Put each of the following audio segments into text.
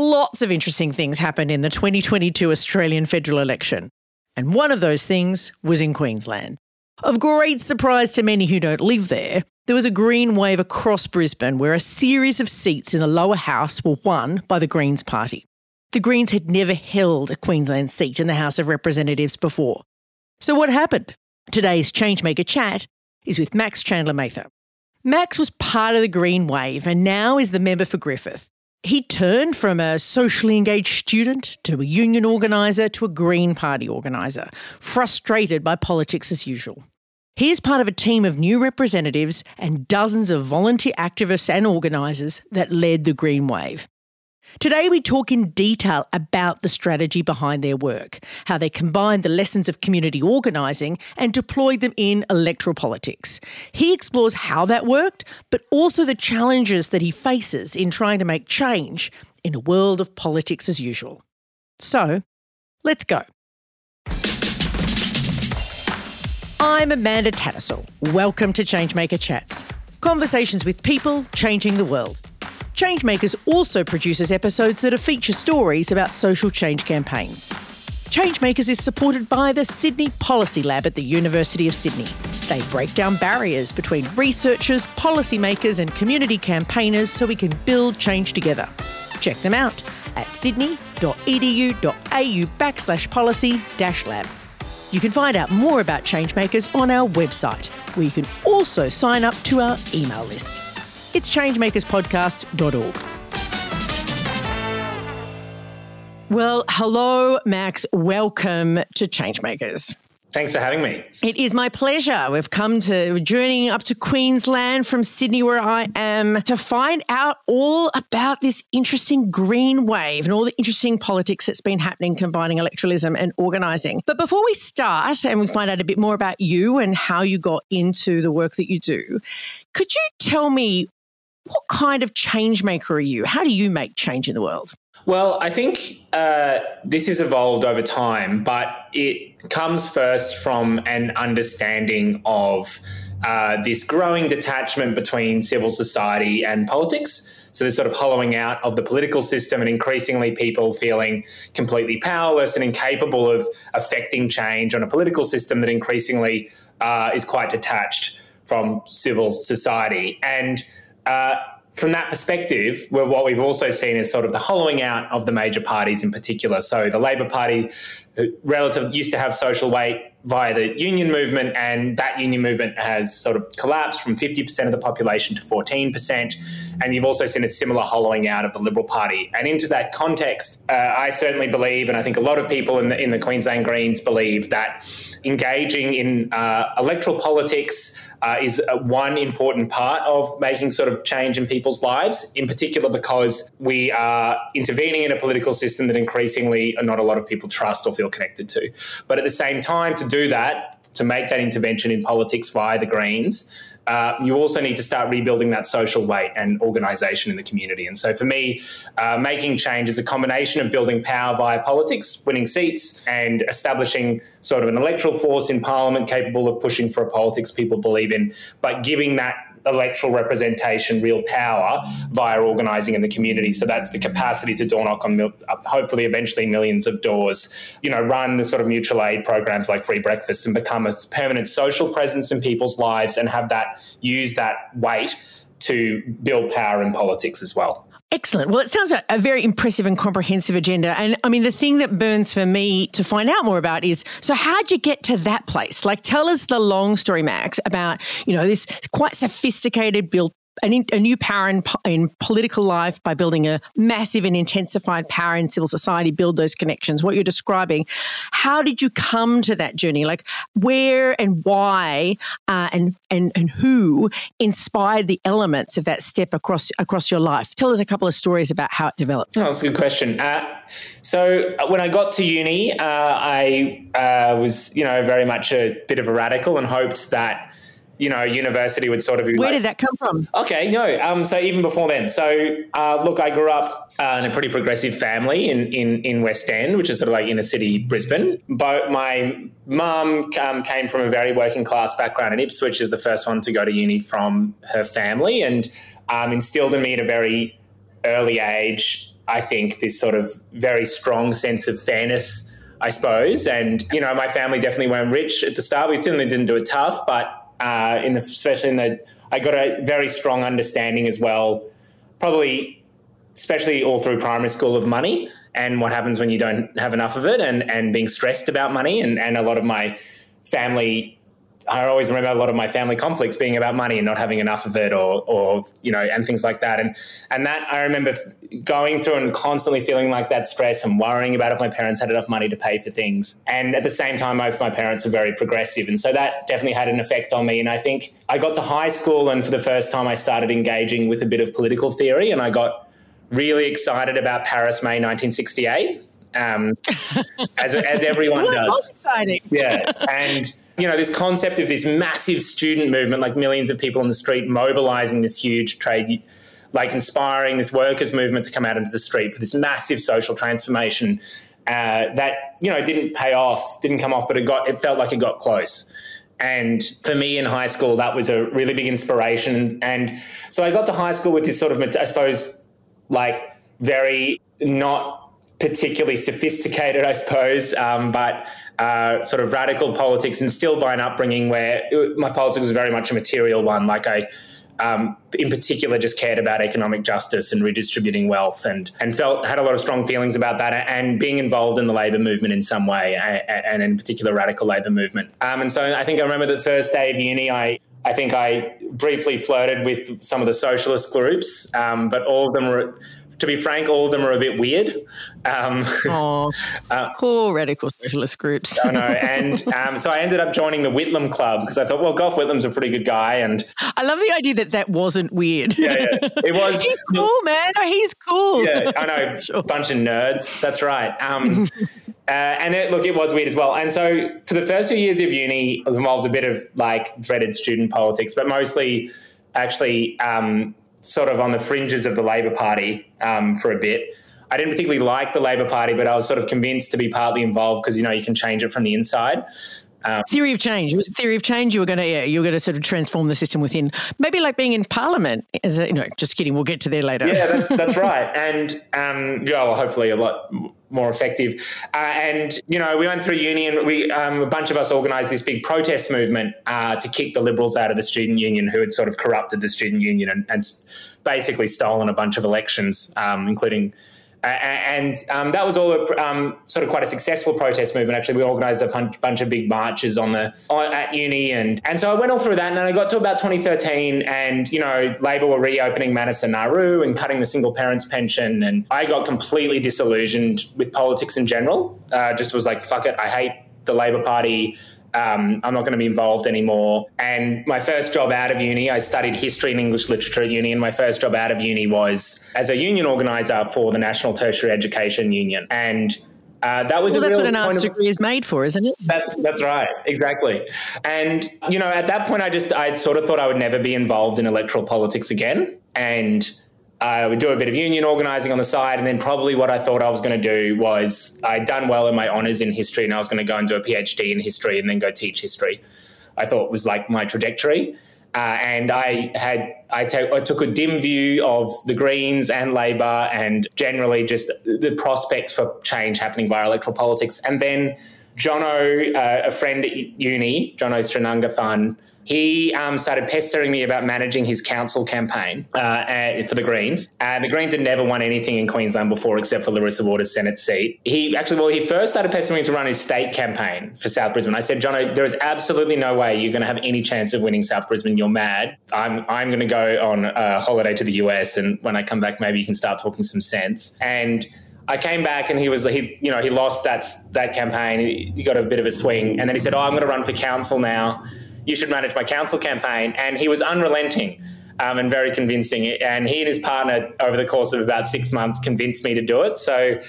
Lots of interesting things happened in the 2022 Australian federal election. And one of those things was in Queensland. Of great surprise to many who don't live there, there was a green wave across Brisbane where a series of seats in the lower house were won by the Greens party. The Greens had never held a Queensland seat in the House of Representatives before. So, what happened? Today's Changemaker chat is with Max Chandler Mather. Max was part of the Green Wave and now is the member for Griffith. He turned from a socially engaged student to a union organiser to a Green Party organiser, frustrated by politics as usual. He is part of a team of new representatives and dozens of volunteer activists and organisers that led the Green Wave. Today, we talk in detail about the strategy behind their work, how they combined the lessons of community organising and deployed them in electoral politics. He explores how that worked, but also the challenges that he faces in trying to make change in a world of politics as usual. So, let's go. I'm Amanda Tattersall. Welcome to Changemaker Chats conversations with people changing the world. Changemakers also produces episodes that are feature stories about social change campaigns. Changemakers is supported by the Sydney Policy Lab at the University of Sydney. They break down barriers between researchers, policymakers, and community campaigners so we can build change together. Check them out at sydney.edu.au backslash policy dash lab. You can find out more about Changemakers on our website, where you can also sign up to our email list. It's changemakerspodcast.org. Well, hello, Max. Welcome to Changemakers. Thanks for having me. It is my pleasure. We've come to journeying up to Queensland from Sydney, where I am, to find out all about this interesting green wave and all the interesting politics that's been happening, combining electoralism and organising. But before we start and we find out a bit more about you and how you got into the work that you do, could you tell me what kind of change maker are you? How do you make change in the world? Well, I think uh, this has evolved over time, but it comes first from an understanding of uh, this growing detachment between civil society and politics. So this sort of hollowing out of the political system and increasingly people feeling completely powerless and incapable of affecting change on a political system that increasingly uh, is quite detached from civil society. And uh, from that perspective, well, what we've also seen is sort of the hollowing out of the major parties in particular. So the Labor Party, relative used to have social weight via the union movement, and that union movement has sort of collapsed from 50% of the population to 14%. And you've also seen a similar hollowing out of the Liberal Party. And into that context, uh, I certainly believe, and I think a lot of people in the, in the Queensland Greens believe, that engaging in uh, electoral politics uh, is one important part of making sort of change in people's lives, in particular because we are intervening in a political system that increasingly not a lot of people trust or feel connected to. But at the same time, to do that, to make that intervention in politics via the Greens, uh, you also need to start rebuilding that social weight and organisation in the community. And so for me, uh, making change is a combination of building power via politics, winning seats, and establishing sort of an electoral force in parliament capable of pushing for a politics people believe in, but giving that electoral representation real power via organising in the community. So that's the capacity to door knock on, hopefully, eventually millions of doors. You know, run the sort of mutual aid programs like free breakfast and become a permanent social presence in people's lives and have that use that weight to build power in politics as well. Excellent. Well, it sounds like a very impressive and comprehensive agenda. And I mean, the thing that burns for me to find out more about is so, how'd you get to that place? Like, tell us the long story, Max, about, you know, this quite sophisticated built a, a new power in, in, political life by building a massive and intensified power in civil society, build those connections, what you're describing. How did you come to that journey? Like where and why uh, and, and, and who inspired the elements of that step across, across your life? Tell us a couple of stories about how it developed. Oh, that's a good question. Uh, so uh, when I got to uni, uh, I uh, was, you know, very much a bit of a radical and hoped that you know, university would sort of be. Where like, did that come from? Okay, no. Um, so even before then, so uh, look, I grew up uh, in a pretty progressive family in, in in West End, which is sort of like inner city Brisbane. But my mum um, came from a very working class background, and Ipswich is the first one to go to uni from her family, and um, instilled in me at a very early age I think, this sort of very strong sense of fairness. I suppose, and you know, my family definitely weren't rich at the start. We certainly didn't do it tough, but uh, in the especially in the, I got a very strong understanding as well. Probably, especially all through primary school of money and what happens when you don't have enough of it, and and being stressed about money, and and a lot of my family I always remember a lot of my family conflicts being about money and not having enough of it, or, or you know, and things like that. And and that I remember going through and constantly feeling like that stress and worrying about if my parents had enough money to pay for things. And at the same time, both my parents were very progressive, and so that definitely had an effect on me. And I think I got to high school, and for the first time, I started engaging with a bit of political theory, and I got really excited about Paris, May 1968. Um, as, as everyone does. Exciting. Yeah. And you know, this concept of this massive student movement, like millions of people on the street mobilizing this huge trade, like inspiring this workers' movement to come out into the street for this massive social transformation uh, that, you know, didn't pay off, didn't come off, but it got, it felt like it got close. And for me in high school, that was a really big inspiration. And so I got to high school with this sort of, I suppose, like very not particularly sophisticated, I suppose, um, but uh, sort of radical politics, and still by an upbringing where my politics was very much a material one. Like I, um, in particular, just cared about economic justice and redistributing wealth, and and felt had a lot of strong feelings about that, and being involved in the labour movement in some way, and in particular, radical labour movement. Um, and so I think I remember the first day of uni, I. I think I briefly flirted with some of the socialist groups, um, but all of them were to be frank, all of them are a bit weird. Um, oh, uh, poor radical socialist groups. I know. And um, so I ended up joining the Whitlam Club because I thought, well, Gough Whitlam's a pretty good guy. And I love the idea that that wasn't weird. Yeah, yeah. It was. he's cool, man. He's cool. Yeah, I know. Sure. Bunch of nerds. That's right. Um, Uh, and it, look, it was weird as well. And so for the first few years of uni, I was involved a bit of like dreaded student politics, but mostly actually um, sort of on the fringes of the Labor Party um, for a bit. I didn't particularly like the Labor Party, but I was sort of convinced to be partly involved because you know you can change it from the inside. Um, theory of change. It was a theory of change. You were going to, yeah, you were going to sort of transform the system within. Maybe like being in Parliament. As a, you know, just kidding. We'll get to there later. Yeah, that's that's right. And um, yeah, well, hopefully a lot more effective. Uh, and you know, we went through union. We um, a bunch of us organised this big protest movement uh, to kick the Liberals out of the student union, who had sort of corrupted the student union and, and basically stolen a bunch of elections, um, including and um, that was all a, um, sort of quite a successful protest movement. Actually, we organised a bunch of big marches on the on, at uni, and and so I went all through that, and then I got to about 2013, and you know, Labor were reopening Manus Nauru and cutting the single parents pension, and I got completely disillusioned with politics in general. Uh, just was like, fuck it, I hate the Labor Party um, I'm not going to be involved anymore. And my first job out of uni, I studied history and English literature at uni. And my first job out of uni was as a union organizer for the National Tertiary Education Union. And uh, that was well, that's what an arts degree is made for, isn't it? That's that's right, exactly. And you know, at that point, I just I sort of thought I would never be involved in electoral politics again, and I would do a bit of union organizing on the side. And then probably what I thought I was going to do was I'd done well in my honors in history and I was going to go and do a PhD in history and then go teach history. I thought was like my trajectory. Uh, and I had I, t- I took a dim view of the Greens and Labor and generally just the prospects for change happening via electoral politics. And then Jono, uh, a friend at uni, Jono Sriranganathan, he um, started pestering me about managing his council campaign uh, for the Greens. And the Greens had never won anything in Queensland before except for Larissa Waters' Senate seat. He actually, well, he first started pestering me to run his state campaign for South Brisbane. I said, John, there is absolutely no way you're going to have any chance of winning South Brisbane. You're mad. I'm, I'm going to go on a holiday to the US. And when I come back, maybe you can start talking some sense. And I came back and he was he you know he lost that that campaign. He got a bit of a swing, and then he said, "Oh, I'm going to run for council now." You should manage my council campaign. And he was unrelenting um, and very convincing. And he and his partner, over the course of about six months, convinced me to do it. So.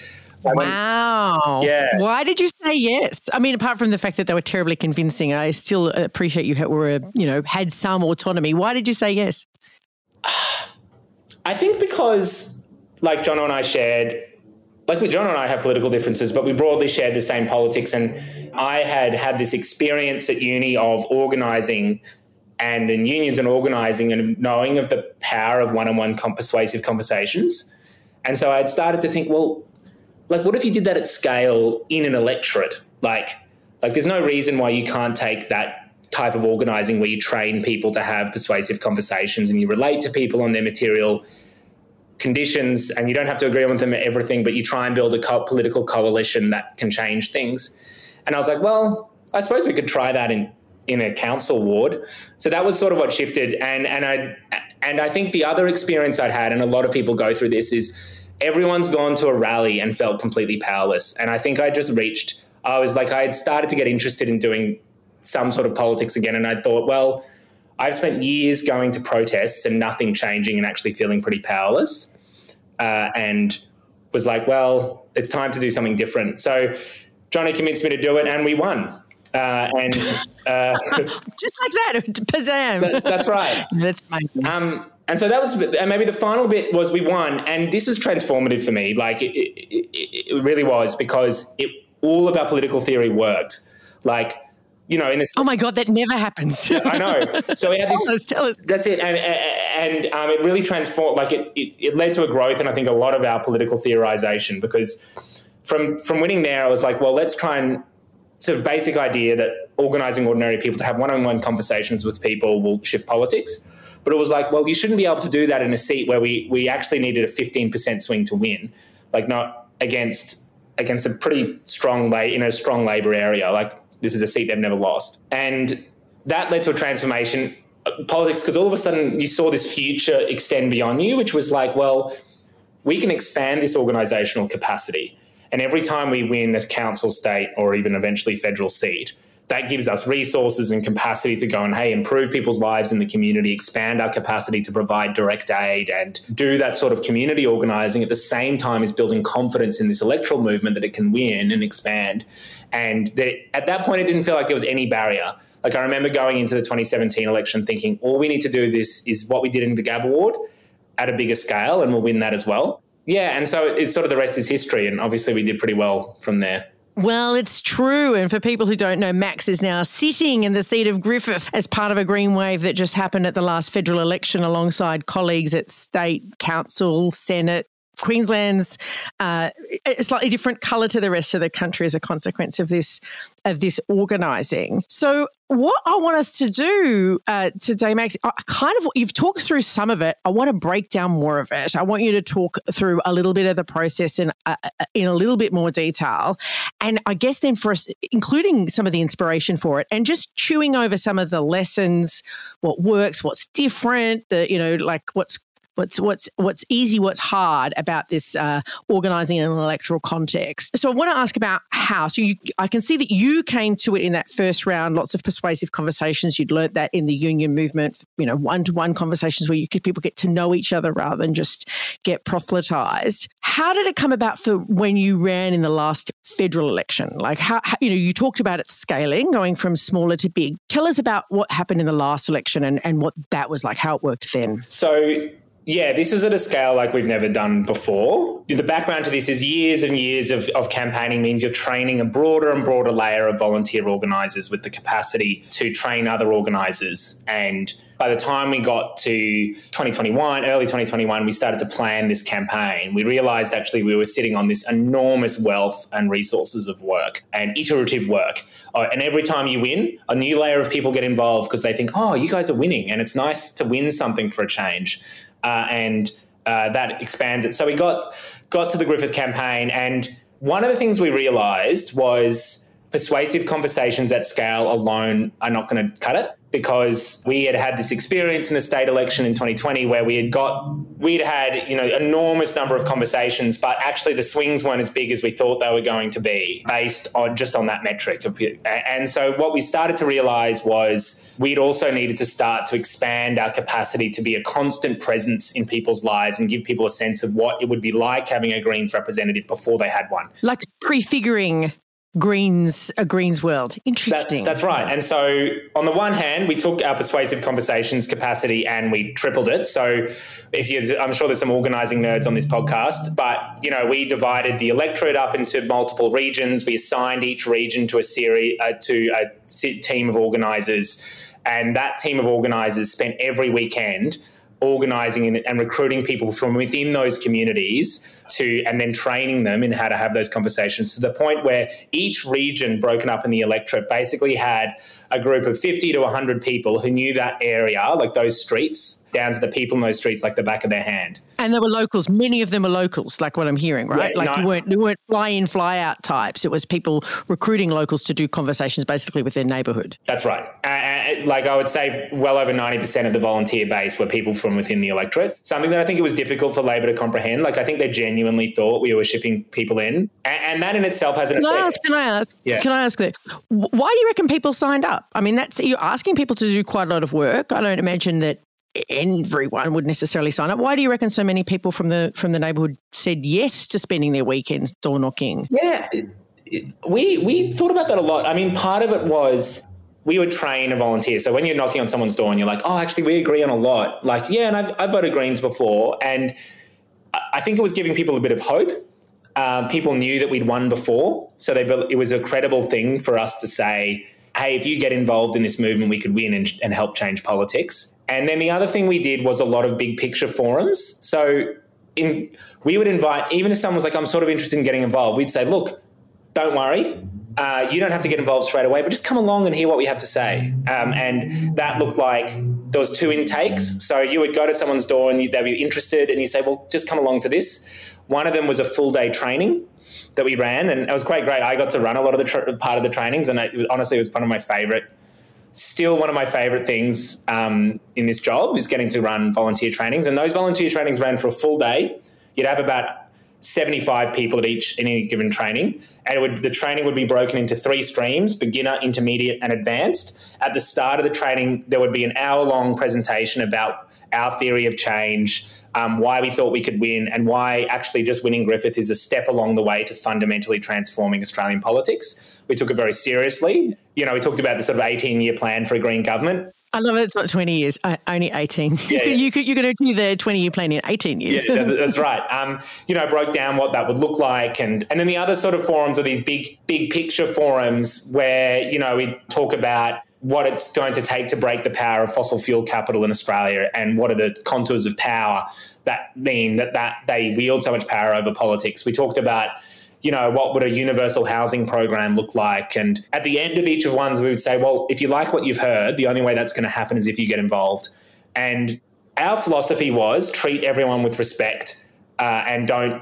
wow. Yeah. Why did you say yes? I mean, apart from the fact that they were terribly convincing, I still appreciate you were, you know, had some autonomy. Why did you say yes? I think because, like John and I shared, like with John and I have political differences, but we broadly shared the same politics. And I had had this experience at uni of organizing and in unions and organizing and knowing of the power of one-on-one persuasive conversations. And so I had started to think, well, like, what if you did that at scale in an electorate? Like, like there's no reason why you can't take that type of organizing where you train people to have persuasive conversations and you relate to people on their material conditions and you don't have to agree with them at everything, but you try and build a co- political coalition that can change things. And I was like, well, I suppose we could try that in in a council ward. So that was sort of what shifted. And and I and I think the other experience I'd had, and a lot of people go through this, is everyone's gone to a rally and felt completely powerless. And I think I just reached. I was like, I had started to get interested in doing some sort of politics again, and I thought, well, I've spent years going to protests and nothing changing, and actually feeling pretty powerless. Uh, and was like, well, it's time to do something different. So Johnny convinced me to do it, and we won. Uh, and uh, just like that, Pazam. That, that's right. that's amazing. Um, and so that was, and maybe the final bit was we won, and this was transformative for me. Like it, it, it really was because it, all of our political theory worked. Like you know, in this. Oh my god, that never happens. yeah, I know. So we had this. Tell us, tell us. That's it, and and um, it really transformed. Like it, it, it led to a growth, and I think a lot of our political theorization because from from winning there, I was like, well, let's try and sort of basic idea that organizing ordinary people to have one-on-one conversations with people will shift politics. But it was like, well, you shouldn't be able to do that in a seat where we we actually needed a 15% swing to win, like not against against a pretty strong lay in a strong labor area. Like this is a seat they've never lost, and that led to a transformation uh, politics because all of a sudden you saw this future extend beyond you, which was like, well, we can expand this organizational capacity. And every time we win a council state or even eventually federal seat, that gives us resources and capacity to go and hey improve people's lives in the community expand our capacity to provide direct aid and do that sort of community organizing at the same time as building confidence in this electoral movement that it can win and expand. And that at that point it didn't feel like there was any barrier. Like i remember going into the 2017 election thinking all we need to do this is what we did in the Gabba Ward at a bigger scale and we'll win that as well. Yeah, and so it's sort of the rest is history, and obviously we did pretty well from there. Well, it's true. And for people who don't know, Max is now sitting in the seat of Griffith as part of a green wave that just happened at the last federal election alongside colleagues at state, council, senate, Queensland's uh, a slightly different colour to the rest of the country as a consequence of this of this organising. So, what I want us to do uh, today, Max, I kind of you've talked through some of it. I want to break down more of it. I want you to talk through a little bit of the process in uh, uh, in a little bit more detail, and I guess then for us, including some of the inspiration for it, and just chewing over some of the lessons, what works, what's different, the you know like what's what's what's what's easy, what's hard about this uh, organising in an electoral context. So I want to ask about how. So you, I can see that you came to it in that first round, lots of persuasive conversations. You'd learnt that in the union movement, you know, one to one conversations where you could people get to know each other rather than just get proselytized. How did it come about for when you ran in the last federal election? Like how, how you know you talked about it scaling, going from smaller to big. Tell us about what happened in the last election and, and what that was like, how it worked then. So yeah, this was at a scale like we've never done before. The background to this is years and years of, of campaigning means you're training a broader and broader layer of volunteer organisers with the capacity to train other organisers. And by the time we got to 2021, early 2021, we started to plan this campaign. We realized actually we were sitting on this enormous wealth and resources of work and iterative work. Uh, and every time you win, a new layer of people get involved because they think, oh, you guys are winning. And it's nice to win something for a change uh, and uh, that expands it. So we got got to the Griffith campaign, and one of the things we realised was persuasive conversations at scale alone are not going to cut it because we had had this experience in the state election in 2020 where we had got we'd had you know enormous number of conversations but actually the swings weren't as big as we thought they were going to be based on just on that metric and so what we started to realize was we'd also needed to start to expand our capacity to be a constant presence in people's lives and give people a sense of what it would be like having a greens representative before they had one. Like prefiguring Greens a Greens world. Interesting. That, that's right. And so on the one hand, we took our persuasive conversations capacity and we tripled it. So if you I'm sure there's some organizing nerds on this podcast, but you know, we divided the electorate up into multiple regions. We assigned each region to a series uh, to a team of organizers and that team of organizers spent every weekend organizing and, and, recruiting people from within those communities to and then training them in how to have those conversations to the point where each region broken up in the electorate basically had a group of 50 to 100 people who knew that area like those streets down to the people in those streets like the back of their hand. And there were locals. Many of them are locals, like what I'm hearing, right? Yeah, like no, you weren't you weren't fly in, fly out types. It was people recruiting locals to do conversations basically with their neighbourhood. That's right. Uh, like I would say, well over ninety percent of the volunteer base were people from within the electorate. Something that I think it was difficult for Labor to comprehend. Like I think they genuinely thought we were shipping people in, and, and that in itself has an can effect. I ask, can I ask? Yeah. Can I ask that? Why do you reckon people signed up? I mean, that's you're asking people to do quite a lot of work. I don't imagine that everyone would necessarily sign up. Why do you reckon so many people from the from the neighbourhood said yes to spending their weekends door knocking? Yeah, we we thought about that a lot. I mean, part of it was we would train a volunteer. So when you're knocking on someone's door and you're like, oh, actually, we agree on a lot. Like, yeah, and I've, I've voted Greens before, and I think it was giving people a bit of hope. Uh, people knew that we'd won before, so they it was a credible thing for us to say hey, if you get involved in this movement, we could win and, and help change politics. And then the other thing we did was a lot of big picture forums. So in, we would invite, even if someone was like, I'm sort of interested in getting involved, we'd say, look, don't worry. Uh, you don't have to get involved straight away, but just come along and hear what we have to say. Um, and that looked like there was two intakes. So you would go to someone's door and they'd be interested, and you say, "Well, just come along to this." One of them was a full day training, that we ran, and it was quite great. I got to run a lot of the tra- part of the trainings, and it, honestly, it was one of my favorite. Still, one of my favorite things um, in this job is getting to run volunteer trainings, and those volunteer trainings ran for a full day. You'd have about 75 people at each in any given training and would, the training would be broken into three streams beginner intermediate and advanced at the start of the training there would be an hour long presentation about our theory of change um, why we thought we could win, and why actually just winning Griffith is a step along the way to fundamentally transforming Australian politics. We took it very seriously. You know, we talked about the sort of 18 year plan for a green government. I love it. It's not 20 years, only 18. Yeah, yeah. you could, you're going to do the 20 year plan in 18 years. Yeah, that's right. Um, you know, broke down what that would look like. And, and then the other sort of forums are these big, big picture forums where, you know, we talk about what it's going to take to break the power of fossil fuel capital in Australia and what are the contours of power that mean that, that they wield so much power over politics. We talked about you know, what would a universal housing program look like? And at the end of each of ones, we would say, well, if you like what you've heard, the only way that's going to happen is if you get involved. And our philosophy was treat everyone with respect uh, and don't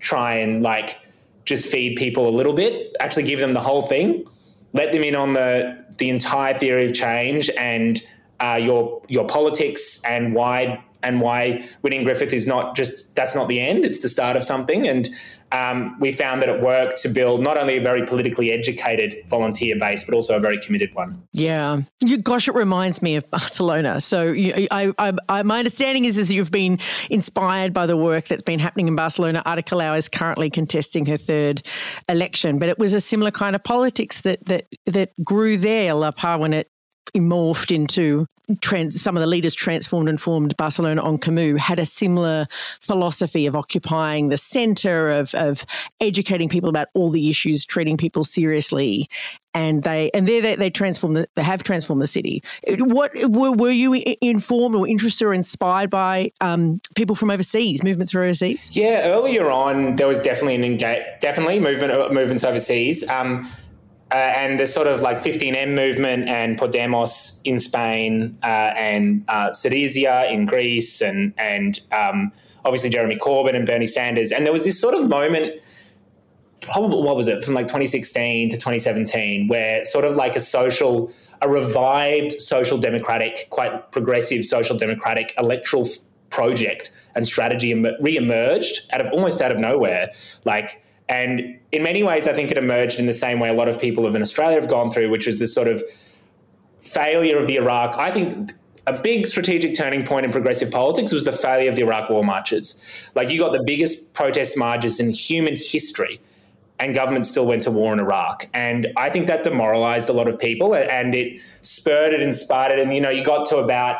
try and like just feed people a little bit. Actually, give them the whole thing. Let them in on the the entire theory of change and uh, your your politics and why and why winning Griffith is not just that's not the end; it's the start of something. And um, we found that it worked to build not only a very politically educated volunteer base, but also a very committed one. Yeah, you, gosh, it reminds me of Barcelona. So you, I, I, I, my understanding is, is that you've been inspired by the work that's been happening in Barcelona. Ada is currently contesting her third election, but it was a similar kind of politics that that that grew there, La PAH, when it morphed into trans, some of the leaders transformed and formed Barcelona en Comú had a similar philosophy of occupying the center of, of educating people about all the issues, treating people seriously, and they and there they, they transform the, they have transformed the city. What were, were you informed or interested or inspired by um, people from overseas, movements from overseas? Yeah, earlier on there was definitely an engage, definitely movement uh, movements overseas. Um, uh, and the sort of like 15M movement and Podemos in Spain uh, and uh, Syriza in Greece and and um, obviously Jeremy Corbyn and Bernie Sanders. And there was this sort of moment, probably what was it, from like 2016 to 2017, where sort of like a social, a revived social democratic, quite progressive social democratic electoral project and strategy re-emerged out of almost out of nowhere, like and in many ways, I think it emerged in the same way a lot of people in Australia have gone through, which was this sort of failure of the Iraq. I think a big strategic turning point in progressive politics was the failure of the Iraq war marches. Like you got the biggest protest marches in human history, and government still went to war in Iraq. And I think that demoralized a lot of people, and it spurred it, and inspired it, and you know, you got to about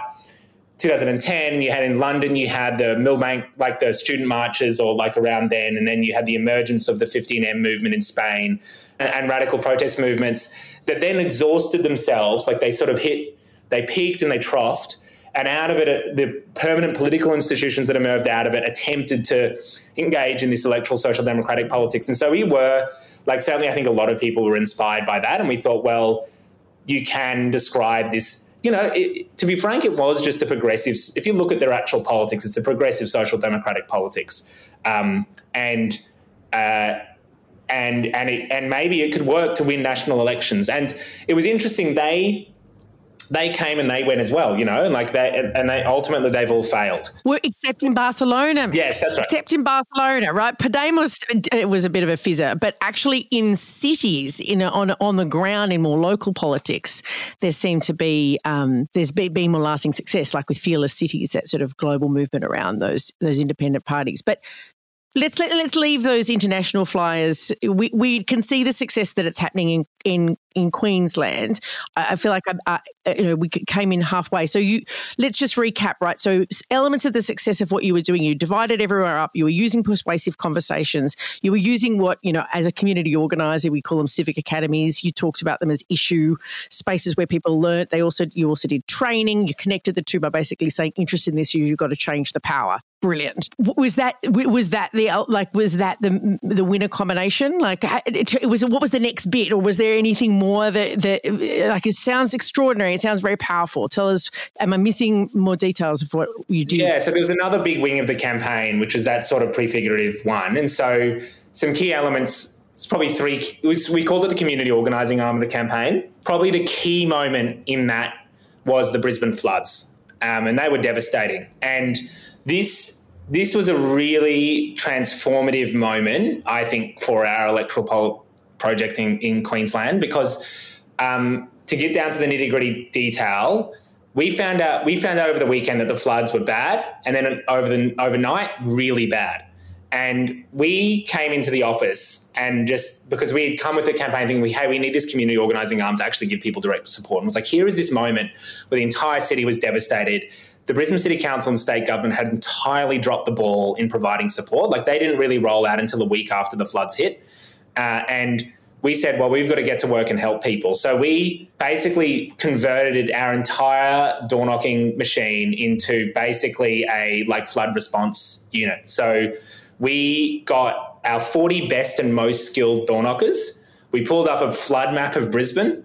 2010 and you had in London you had the Millbank like the student marches or like around then and then you had the emergence of the 15M movement in Spain and, and, radical protest movements that then exhausted themselves like they sort of hit they peaked and they troughed and out of it, uh, the permanent political institutions that emerged out of it attempted to engage in this electoral social democratic politics. And so we were, like, certainly I think a lot of people were inspired by that. And we thought, well, you can describe this. You know, it, to be frank, it was just a progressive. If you look at their actual politics, it's a progressive social democratic politics, um, and uh, and and it, and maybe it could work to win national elections. And it was interesting. They they came and they went as well, you know, and like they and they ultimately they've all failed. Well, except in Barcelona. Yes, that's right. Except in Barcelona, right? Podemos it was a bit of a fizzer, but actually in cities, in on on the ground in more local politics, there seemed to be um, there's been, been more lasting success, like with fearless cities, that sort of global movement around those those independent parties. But Let's let, us let us leave those international flyers. We, we can see the success that it's happening in in, in Queensland. I, feel like I, I, you know we came in halfway. So you let's just recap, right? So elements of the success of what you were doing, you divided everywhere up. You were using persuasive conversations. You were using what you know as a community organizer we call them civic academies. You talked about them as issue spaces where people learnt. They also you also did training. You connected the two by basically saying, interest in this, you've got to change the power." brilliant. Was that was that the like was that the the winner combination? Like it was what was the next bit, or was there anything more that that like it sounds extraordinary? It sounds very powerful. Tell us, am I missing more details of what you did? Yeah, so there was another big wing of the campaign, which was that sort of prefigurative one, and so some key elements. It's probably three. It was, we called it the community organising arm of the campaign. Probably the key moment in that was the Brisbane floods, um, and they were devastating. And this this was a really transformative moment, I think, for our electoral poll project in, in Queensland because um, to get down to the nitty gritty detail, we found out we found out over the weekend that the floods were bad, and then over the overnight, really bad. And we came into the office and just because we had come with the campaign thinking, we, hey, we need this community organizing arm to actually give people direct support. And was like, here is this moment where the entire city was devastated the Brisbane City Council and state government had entirely dropped the ball in providing support. Like they didn't really roll out until a week after the floods hit. Uh, and we said, well, we've got to get to work and help people. So we basically converted our entire door knocking machine into basically a like flood response unit. So we got our 40 best and most skilled door knockers. We pulled up a flood map of Brisbane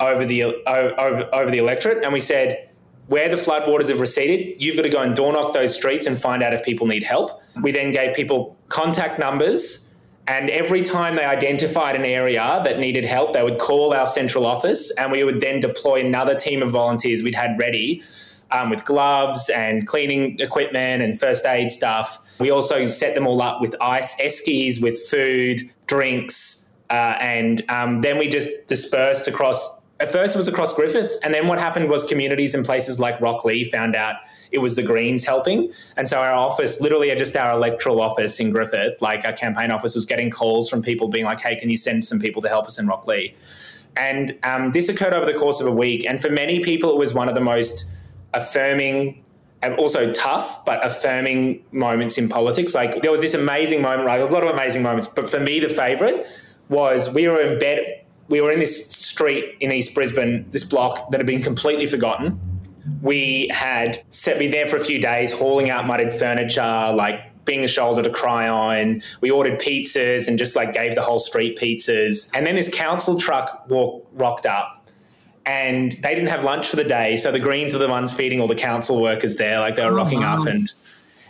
over the over, over the electorate, and we said, where the floodwaters have receded, you've got to go and door knock those streets and find out if people need help. We then gave people contact numbers. And every time they identified an area that needed help, they would call our central office and we would then deploy another team of volunteers we'd had ready um, with gloves and cleaning equipment and first aid stuff. We also set them all up with ice eskies, with food, drinks, uh, and um, then we just dispersed across at first it was across Griffith, and then what happened was communities in places like Rocklea found out it was the Greens helping, and so our office, literally just our electoral office in Griffith, like our campaign office, was getting calls from people being like, "Hey, can you send some people to help us in Rocklea?" And um, this occurred over the course of a week, and for many people, it was one of the most affirming and also tough but affirming moments in politics. Like there was this amazing moment, right? There's a lot of amazing moments, but for me, the favorite was we were in bed we were in this street in East Brisbane, this block that had been completely forgotten. We had set, me there for a few days, hauling out mudded furniture, like being a shoulder to cry on. We ordered pizzas and just like gave the whole street pizzas. And then this council truck walk, rocked up and they didn't have lunch for the day. So the Greens were the ones feeding all the council workers there. Like they were oh, rocking wow. up and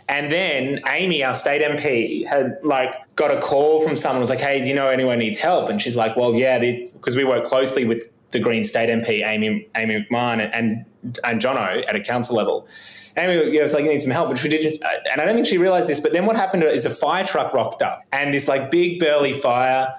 and then Amy, our state MP, had like got a call from someone was like, "Hey, do you know anyone needs help?" And she's like, "Well, yeah, because we work closely with the Green State MP, Amy Amy McMahon, and and, and Jono at a council level." Amy was like, "You need some help," but she didn't. And I don't think she realized this. But then what happened is a fire truck rocked up, and this like big burly fire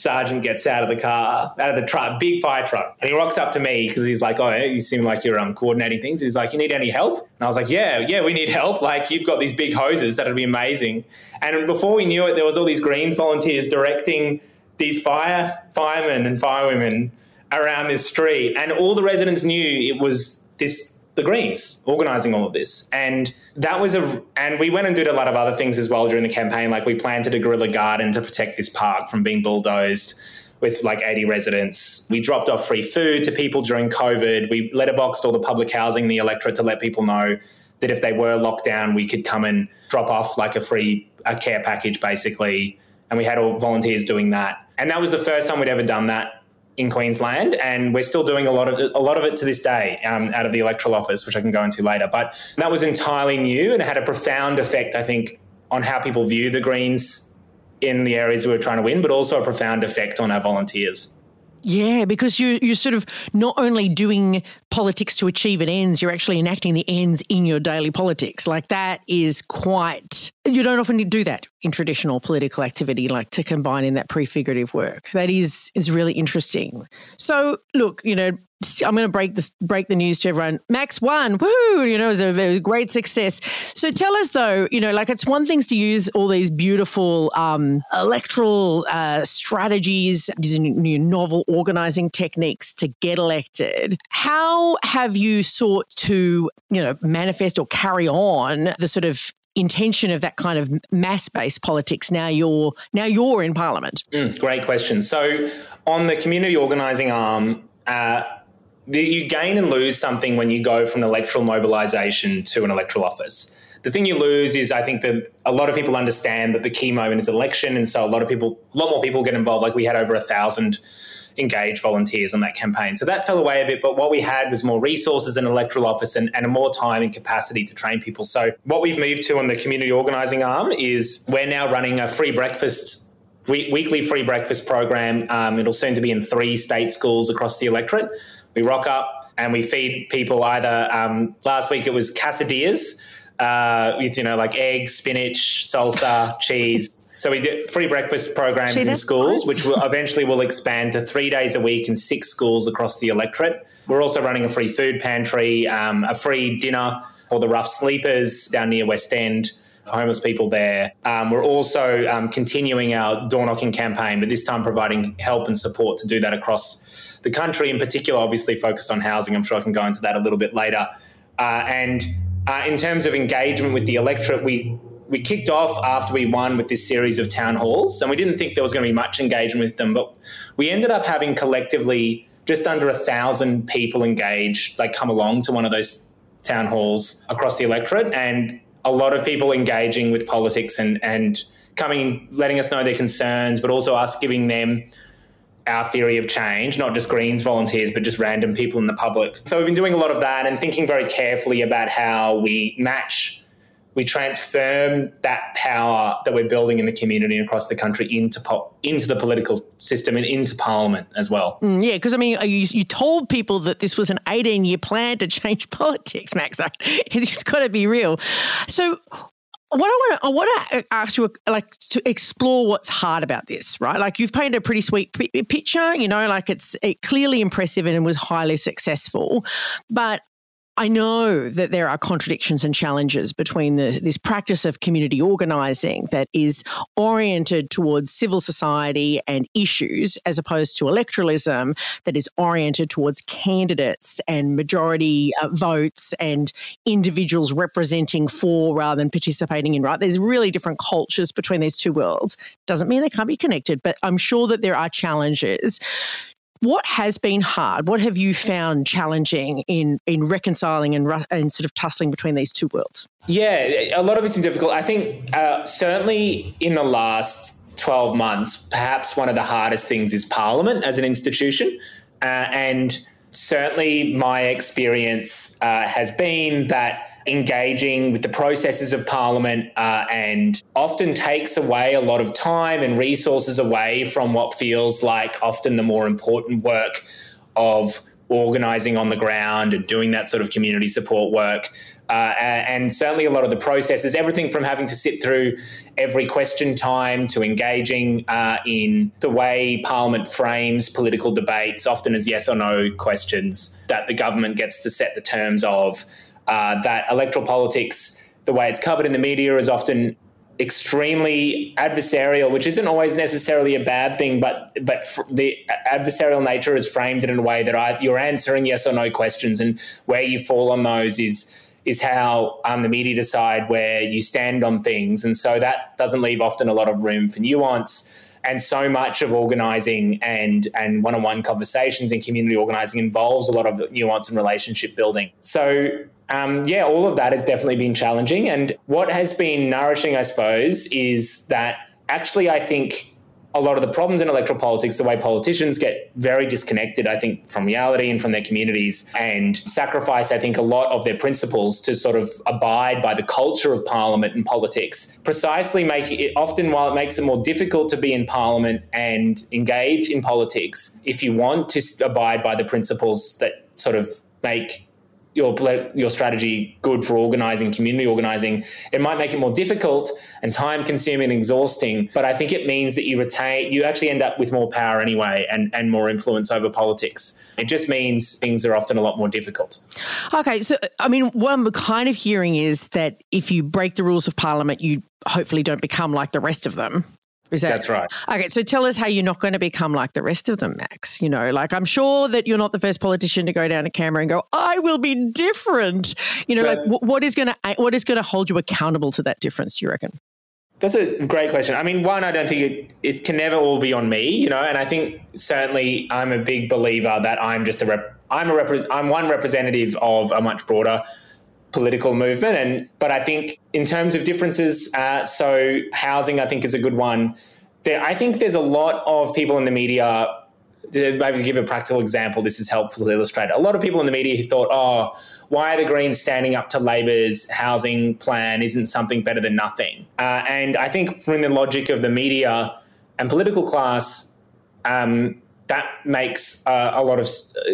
sergeant gets out of the car, out of the truck, big fire truck, and he rocks up to me because he's like, "Oh, you seem like you're um, coordinating things." He's like, "You need any help?" And I was like, "Yeah, yeah, we need help. Like, you've got these big hoses that'd be amazing." And before we knew it, there was all these Greens volunteers directing these fire firemen and firewomen around this street, and all the residents knew it was this the Greens organising all of this. And that was a, and we went and did a lot of other things as well during the campaign. Like we planted a guerrilla garden to protect this park from being bulldozed. with like 80 residents. We dropped off free food to people during COVID. We letterboxed all the public housing the electorate to let people know that if they were locked down, we could come and drop off like a free a care package basically. And we had all volunteers doing that. And that was the first time we'd ever done that in Queensland, and we're still doing a lot of a lot of it to this day um, out of the electoral office, which I can go into later. But that was entirely new, and it had a profound effect, I think, on how people view the Greens in the areas we were trying to win, but also a profound effect on our volunteers. Yeah, because you you're sort of not only doing politics to achieve an ends, you're actually enacting the ends in your daily politics. Like that is quite you don't often do that in traditional political activity, like to combine in that prefigurative work. That is is really interesting. So look, you know, I'm going to break this, break the news to everyone. Max won, woo! You know, it was, a, it was a great success. So tell us though, you know, like it's one thing to use all these beautiful um, electoral uh, strategies, using new novel organizing techniques to get elected. How have you sought to, you know, manifest or carry on the sort of intention of that kind of mass-based politics now you're now you're in parliament mm, great question so on the community organizing arm uh, you gain and lose something when you go from electoral mobilization to an electoral office. The thing you lose is, I think that a lot of people understand that the key moment is election, and so a lot of people, a lot more people get involved. Like we had over a thousand engaged volunteers on that campaign, so that fell away a bit. But what we had was more resources in electoral office and, and more time and capacity to train people. So what we've moved to on the community organising arm is we're now running a free breakfast weekly free breakfast program. Um, it'll soon to be in three state schools across the electorate. We rock up and we feed people either. Um, last week it was quesadillas. Uh, with you know like eggs, spinach, salsa, cheese. So we did free breakfast programs Gee, in schools, nice. which will eventually will expand to three days a week in six schools across the electorate. We're also running a free food pantry, um, a free dinner for the rough sleepers down near West End For homeless people there. Um, we're also um, continuing our door knocking campaign, but this time providing help and support to do that across the country in particular, obviously focused on housing. I'm sure I can go into that a little bit later. Uh, and uh, in terms of engagement with the electorate, we we kicked off after we won with this series of town halls, and we didn't think there was going to be much engagement with them, but we ended up having collectively just under a thousand people engaged, like come along to one of those town halls across the electorate, and a lot of people engaging with politics and and coming, letting us know their concerns, but also us giving them our theory of change, not just Greens volunteers, but just random people in the public. So we've been doing a lot of that and thinking very carefully about how we match, we transform that power that we're building in the community and across the country into po- into the political system and into Parliament as well. Mm, yeah, because I mean, you, you told people that this was an 18 year plan to change politics, Max. It's got to be real. So what I want to I want to ask you like to explore what's hard about this, right? Like you've painted a pretty sweet p- picture, you know, like it's it clearly impressive and was highly successful, but I know that there are contradictions and challenges between the, this practice of community organising that is oriented towards civil society and issues, as opposed to electoralism that is oriented towards candidates and majority uh, votes and individuals representing for rather than participating in. Right, there's really different cultures between these two worlds. Doesn't mean they can't be connected, but I'm sure that there are challenges. What has been hard? What have you found challenging in in reconciling and, and sort of tussling between these two worlds? Yeah, a lot of it's been difficult. I think uh, certainly in the last 12 months, perhaps one of the hardest things is Parliament as an institution. Uh, and certainly my experience uh, has been that engaging with the processes of Parliament uh, and often takes away a lot of time and resources away from what feels like often the more important work of organising on the ground and doing that sort of community support work. Uh, and certainly a lot of the processes, everything from having to sit through every question time to engaging uh, in the way Parliament frames political debates, often as yes or no questions that the government gets to set the terms of uh, that electoral politics, the way it's covered in the media, is often extremely adversarial, which isn't always necessarily a bad thing, but but the adversarial nature is framed in a way that I, you're answering yes or no questions, and where you fall on those is is how um, the media decide where you stand on things, and so that doesn't leave often a lot of room for nuance. and so much of organizing and and one-on-one conversations and community organizing involves a lot of nuance and relationship building so um, yeah all of that has definitely been challenging and what has been nourishing i suppose is that actually i think a lot of the problems in electoral politics, the way politicians get very disconnected, I think, from reality and from their communities and sacrifice, I think, a lot of their principles to sort of abide by the culture of parliament and politics. Precisely make it often while it makes it more difficult to be in parliament and engage in politics, if you want to abide by the principles that sort of make your your strategy good for organizing community organizing. It might make it more difficult and time consuming and exhausting but i think it means that you retain you actually end up with more power anyway and and more influence over politics. It just means things are often a lot more difficult. Okay so i mean what i'm kind of hearing is that if you break the rules of parliament you hopefully don't become like the rest of them is that, That's right. Okay, so tell us how you're not going to become like the rest of them, Max. You know, like I'm sure that you're not the first politician to go down to Canberra and go, "I will be different." You know, like what is going to eh, what is going to hold you accountable to that difference? Do you reckon? That's a great question. I mean, one, I don't think it, it can never all be on me, you know, and I think certainly I'm a big believer that I'm just a rep, I'm a rep, I'm one representative of a much broader political movement. And but I think in terms of differences, uh, so housing I think is a good one. There, I think there's a lot of people in the media. Maybe to give a practical example, this is helpful to illustrate. A lot of people in the media who thought, "Oh, why are the Greens standing up to Labor's housing plan? Isn't something better than nothing?" Uh, and I think, from the logic of the media and political class, um, that makes uh, a lot of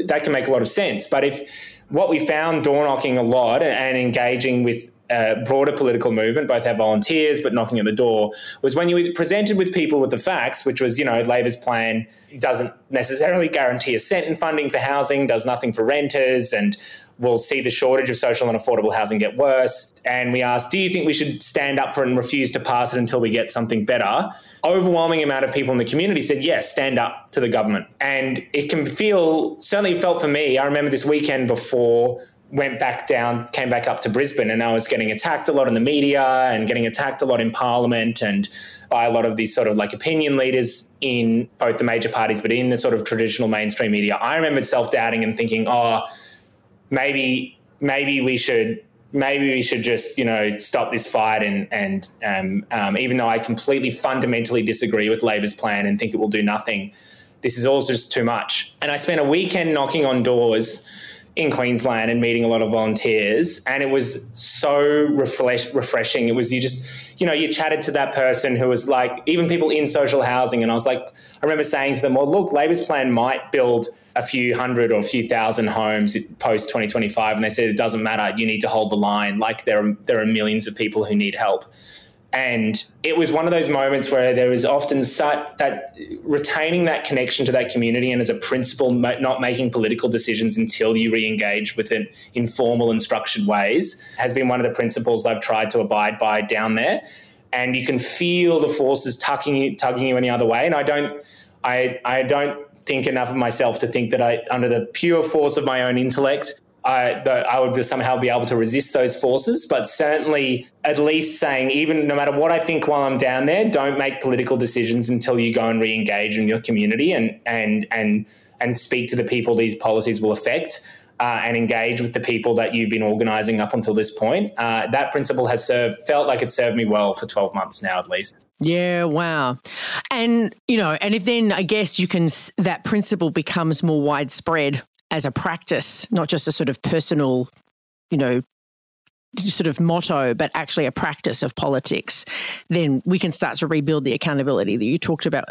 that can make a lot of sense. But if what we found door knocking a lot and engaging with a broader political movement, both our volunteers, but knocking at the door, was when you were presented with people with the facts, which was, you know, Labor's plan doesn't necessarily guarantee a cent in funding for housing, does nothing for renters, and we'll see the shortage of social and affordable housing get worse. And we asked, do you think we should stand up for it and refuse to pass it until we get something better? Overwhelming amount of people in the community said, yes, stand up to the government. And it can feel, certainly felt for me, I remember this weekend before went back down, came back up to Brisbane, and I was getting attacked a lot in the media and getting attacked a lot in Parliament and by a lot of these sort of like opinion leaders in both the major parties, but in the sort of traditional mainstream media. I remember self doubting and thinking, oh, maybe maybe we should maybe we should just you know stop this fight and and um, um, even though I completely fundamentally disagree with Labor's plan and think it will do nothing, this is all just too much. And I spent a weekend knocking on doors in Queensland and meeting a lot of volunteers. And it was so refresh- refreshing. It was you just, you know, you chatted to that person who was like, even people in social housing. And I was like, I remember saying to them, well, look, Labor's plan might build a few hundred or a few thousand homes post 2025. And they said, it doesn't matter. You need to hold the line. Like there are, there are millions of people who need help. And it was one of those moments where there was often such that retaining that connection to that community and as a principle, not making political decisions until you re engage with it in formal and structured ways has been one of the principles I've tried to abide by down there. And you can feel the forces tugging you, tugging you the other way. And I don't, I, I don't think enough of myself to think that I, under the pure force of my own intellect, I, that I would somehow be able to resist those forces. But certainly, at least saying, even no matter what I think while I'm down there, don't make political decisions until you go and re-engage in your community and and and and speak to the people these policies will affect. Uh, and engage with the people that you've been organising up until this point. Uh, that principle has served, felt like it served me well for 12 months now, at least. Yeah, wow. And, you know, and if then I guess you can, that principle becomes more widespread as a practice, not just a sort of personal, you know, sort of motto, but actually a practice of politics, then we can start to rebuild the accountability that you talked about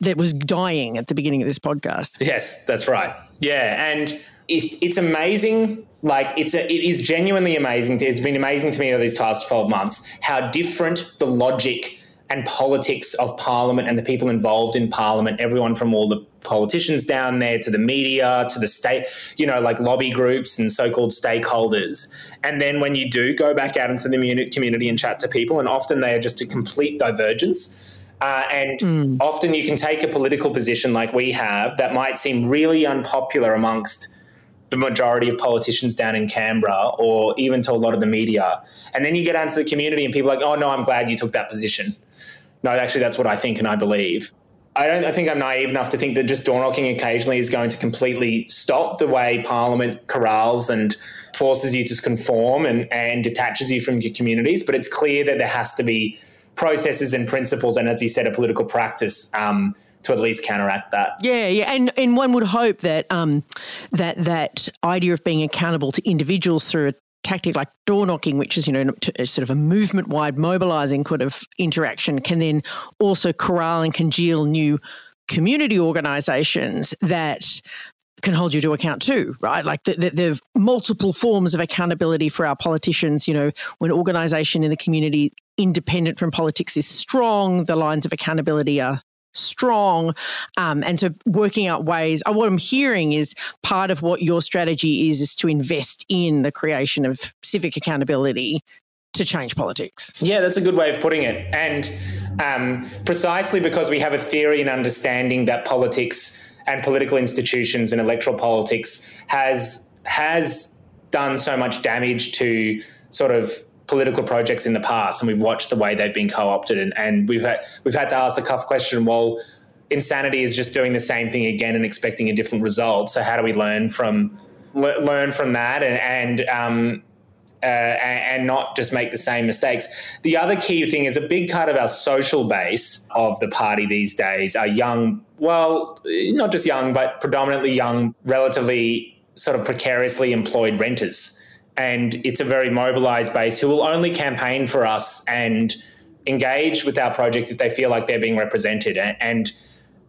that was dying at the beginning of this podcast. Yes, that's right. Yeah. And it, it's amazing. Like it's a, it is genuinely amazing. To, it's been amazing to me over these past 12 months how different the logic and politics of Parliament and the people involved in Parliament, everyone from all the politicians down there to the media to the state, you know, like lobby groups and so called stakeholders. And then when you do go back out into the community and chat to people, and often they are just a complete divergence. Uh, and mm. often you can take a political position like we have that might seem really unpopular amongst the majority of politicians down in Canberra or even to a lot of the media. And then you get out into the community and people are like, oh, no, I'm glad you took that position. No, actually, that's what I think and I believe. I don't I think I'm naive enough to think that just door knocking occasionally is going to completely stop the way Parliament corrals and forces you to conform and, and detaches you from your communities. But it's clear that there has to be processes and principles, and as you said, a political practice um, to at least counteract that. Yeah, yeah, and and one would hope that um, that that idea of being accountable to individuals through a tactic like door knocking, which is you know uh, sort of a movement wide mobilizing kind of interaction, can then also corral and congeal new community organizations that can hold you to account too, right? Like the, the, the, multiple forms of accountability for our politicians. You know, when organisation in the community independent from politics is strong, the lines of accountability are strong. Um, and so working out ways, uh, what I'm hearing is part of what your strategy is, is to invest in the creation of civic accountability to change politics. Yeah, that's a good way of putting it. And um, precisely because we have a theory and understanding that politics and political institutions and electoral politics has has done so much damage to sort of political projects in the past, and we've watched the way they've been co-opted, and, and we've had we've had to ask the tough question: Well, insanity is just doing the same thing again and expecting a different result. So how do we learn from learn from that and, and um, uh, and, not just make the same mistakes. The other key thing is a big part of our social base of the party these days are young, well, not just young, but predominantly young, relatively sort of precariously employed renters and it's a very mobilized base who will only campaign for us and engage with our project if they feel like they're being represented. And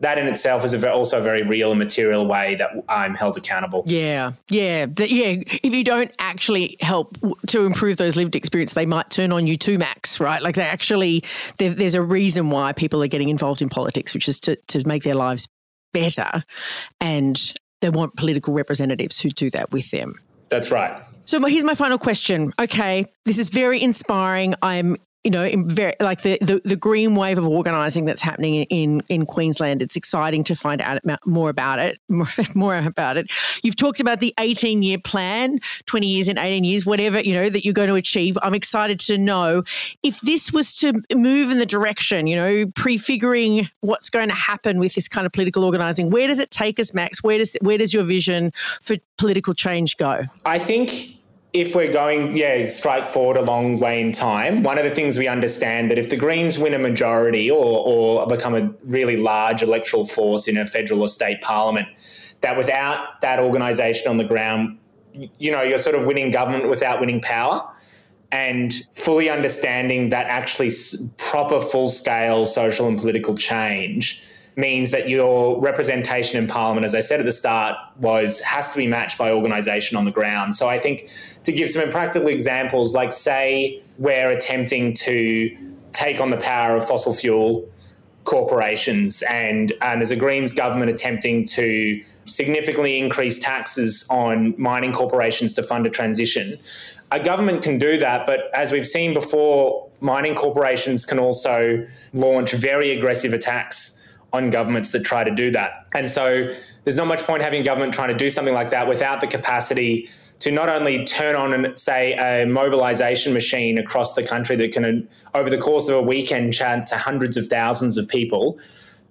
that in itself is a, also a very real and material way that I'm held accountable. Yeah, yeah, the, yeah. If you don't actually help to improve those lived experience, they might turn on you too, Max. Right? Like they actually, there's a reason why people are getting involved in politics, which is to to make their lives better, and they want political representatives who do that with them. That's right. So here's my final question. Okay, this is very inspiring. I'm you know, very, like the, the, the green wave of organising that's happening in in Queensland. It's exciting to find out more about it. More, more about it. You've talked about the 18 year plan, 20 years in 18 years, whatever you know that you're going to achieve. I'm excited to know if this was to move in the direction, you know, prefiguring what's going to happen with this kind of political organising. Where does it take us, Max? Where does where does your vision for political change go? I think if we're going, yeah, strike forward a long way in time, one of the things we understand that if the Greens win a majority or, or become a really large electoral force in a federal or state parliament, that without that organisation on the ground, you know, you're sort of winning government without winning power. And fully understanding that actually proper full scale social and political change means that your representation in parliament, as I said at the start, was has to be matched by organisation on the ground. So I think to give some practical examples, like say we're attempting to take on the power of fossil fuel corporations and, and there's a Greens government attempting to significantly increase taxes on mining corporations to fund a transition. A government can do that, but as we've seen before, mining corporations can also launch very aggressive attacks on governments that try to do that. And so there's not much point having government trying to do something like that without the capacity to not only turn on and say a mobilization machine across the country that can over the course of a weekend chant to hundreds of thousands of people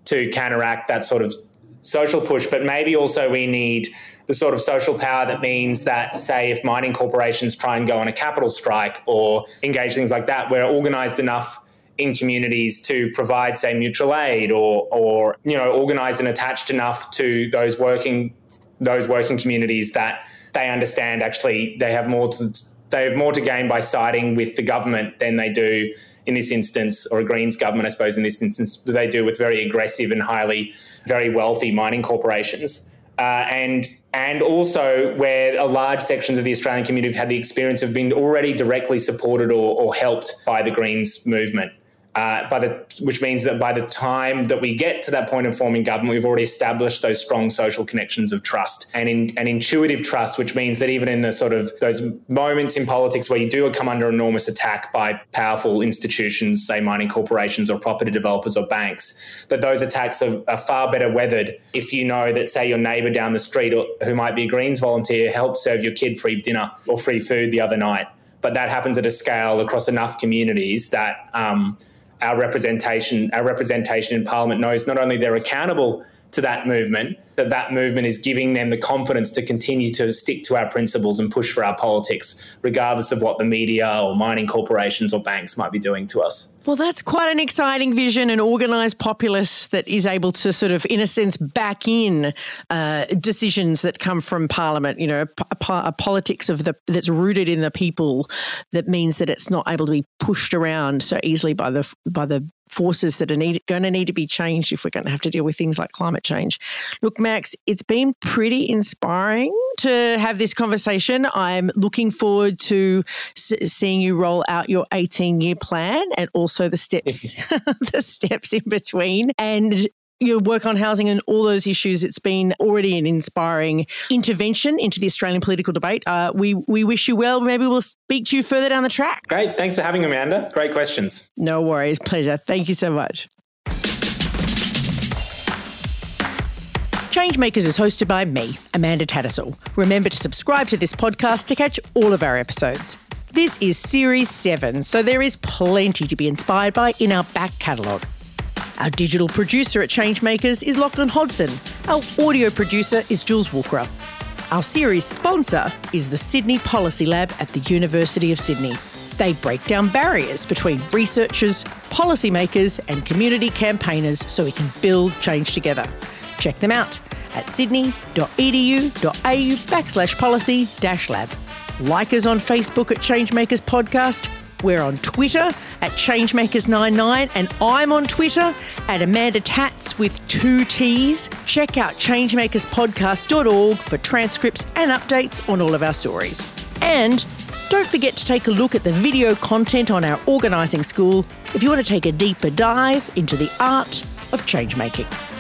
to counteract that sort of social push but maybe also we need the sort of social power that means that say if mining corporations try and go on a capital strike or engage things like that we're organized enough in communities to provide, say, mutual aid or, or you know, organised and attached enough to those working those working communities that they understand actually they have more to they have more to gain by siding with the government than they do in this instance, or a Greens government, I suppose, in this instance, they do with very aggressive and highly, very wealthy mining corporations. Uh, and and also where a large sections of the Australian community have had the experience of being already directly supported or, or helped by the Greens movement. Uh, by the, which means that by the time that we get to that point of forming government, we've already established those strong social connections of trust and in, an intuitive trust, which means that even in the sort of those moments in politics where you do come under enormous attack by powerful institutions, say mining corporations or property developers or banks, that those attacks are, are far better weathered if you know that, say, your neighbour down the street or, who might be a Greens volunteer helped serve your kid free dinner or free food the other night. But that happens at a scale across enough communities that um, our representation, our representation in Parliament knows not only they're accountable to that movement, that that movement is giving them the confidence to continue to stick to our principles and push for our politics, regardless of what the media or mining corporations or banks might be doing to us. Well, that's quite an exciting vision, an organised populace that is able to sort of, in a sense, back in uh, decisions that come from Parliament. You know, a, a, politics of the that's rooted in the people that means that it's not able to be pushed around so easily by the by the forces that are need, going to need to be changed if we're going to have to deal with things like climate change. Look, Max, it's been pretty inspiring to have this conversation. I'm looking forward to seeing you roll out your 18 year plan and also the steps the steps in between and your work on housing and all those issues. It's been already an inspiring intervention into the Australian political debate. Uh, we we wish you well. Maybe we'll speak to you further down the track. Great. Thanks for having me, Amanda. Great questions. No worries. Pleasure. Thank you so much. Changemakers is hosted by me, Amanda Tattersall. Remember to subscribe to this podcast to catch all of our episodes. This is Series 7, so there is plenty to be inspired by in our back catalogue. Our digital producer at Changemakers is Lachlan Hodson. Our audio producer is Jules Walker. Our series sponsor is the Sydney Policy Lab at the University of Sydney. They break down barriers between researchers, policymakers, and community campaigners so we can build change together. Check them out at sydney.edu.au backslash policy dash lab. Like us on Facebook at Changemakers Podcast we're on Twitter at Changemakers99, and I'm on Twitter at Amanda Tats with two T's. Check out changemakerspodcast.org for transcripts and updates on all of our stories. And don't forget to take a look at the video content on our organising school if you want to take a deeper dive into the art of changemaking.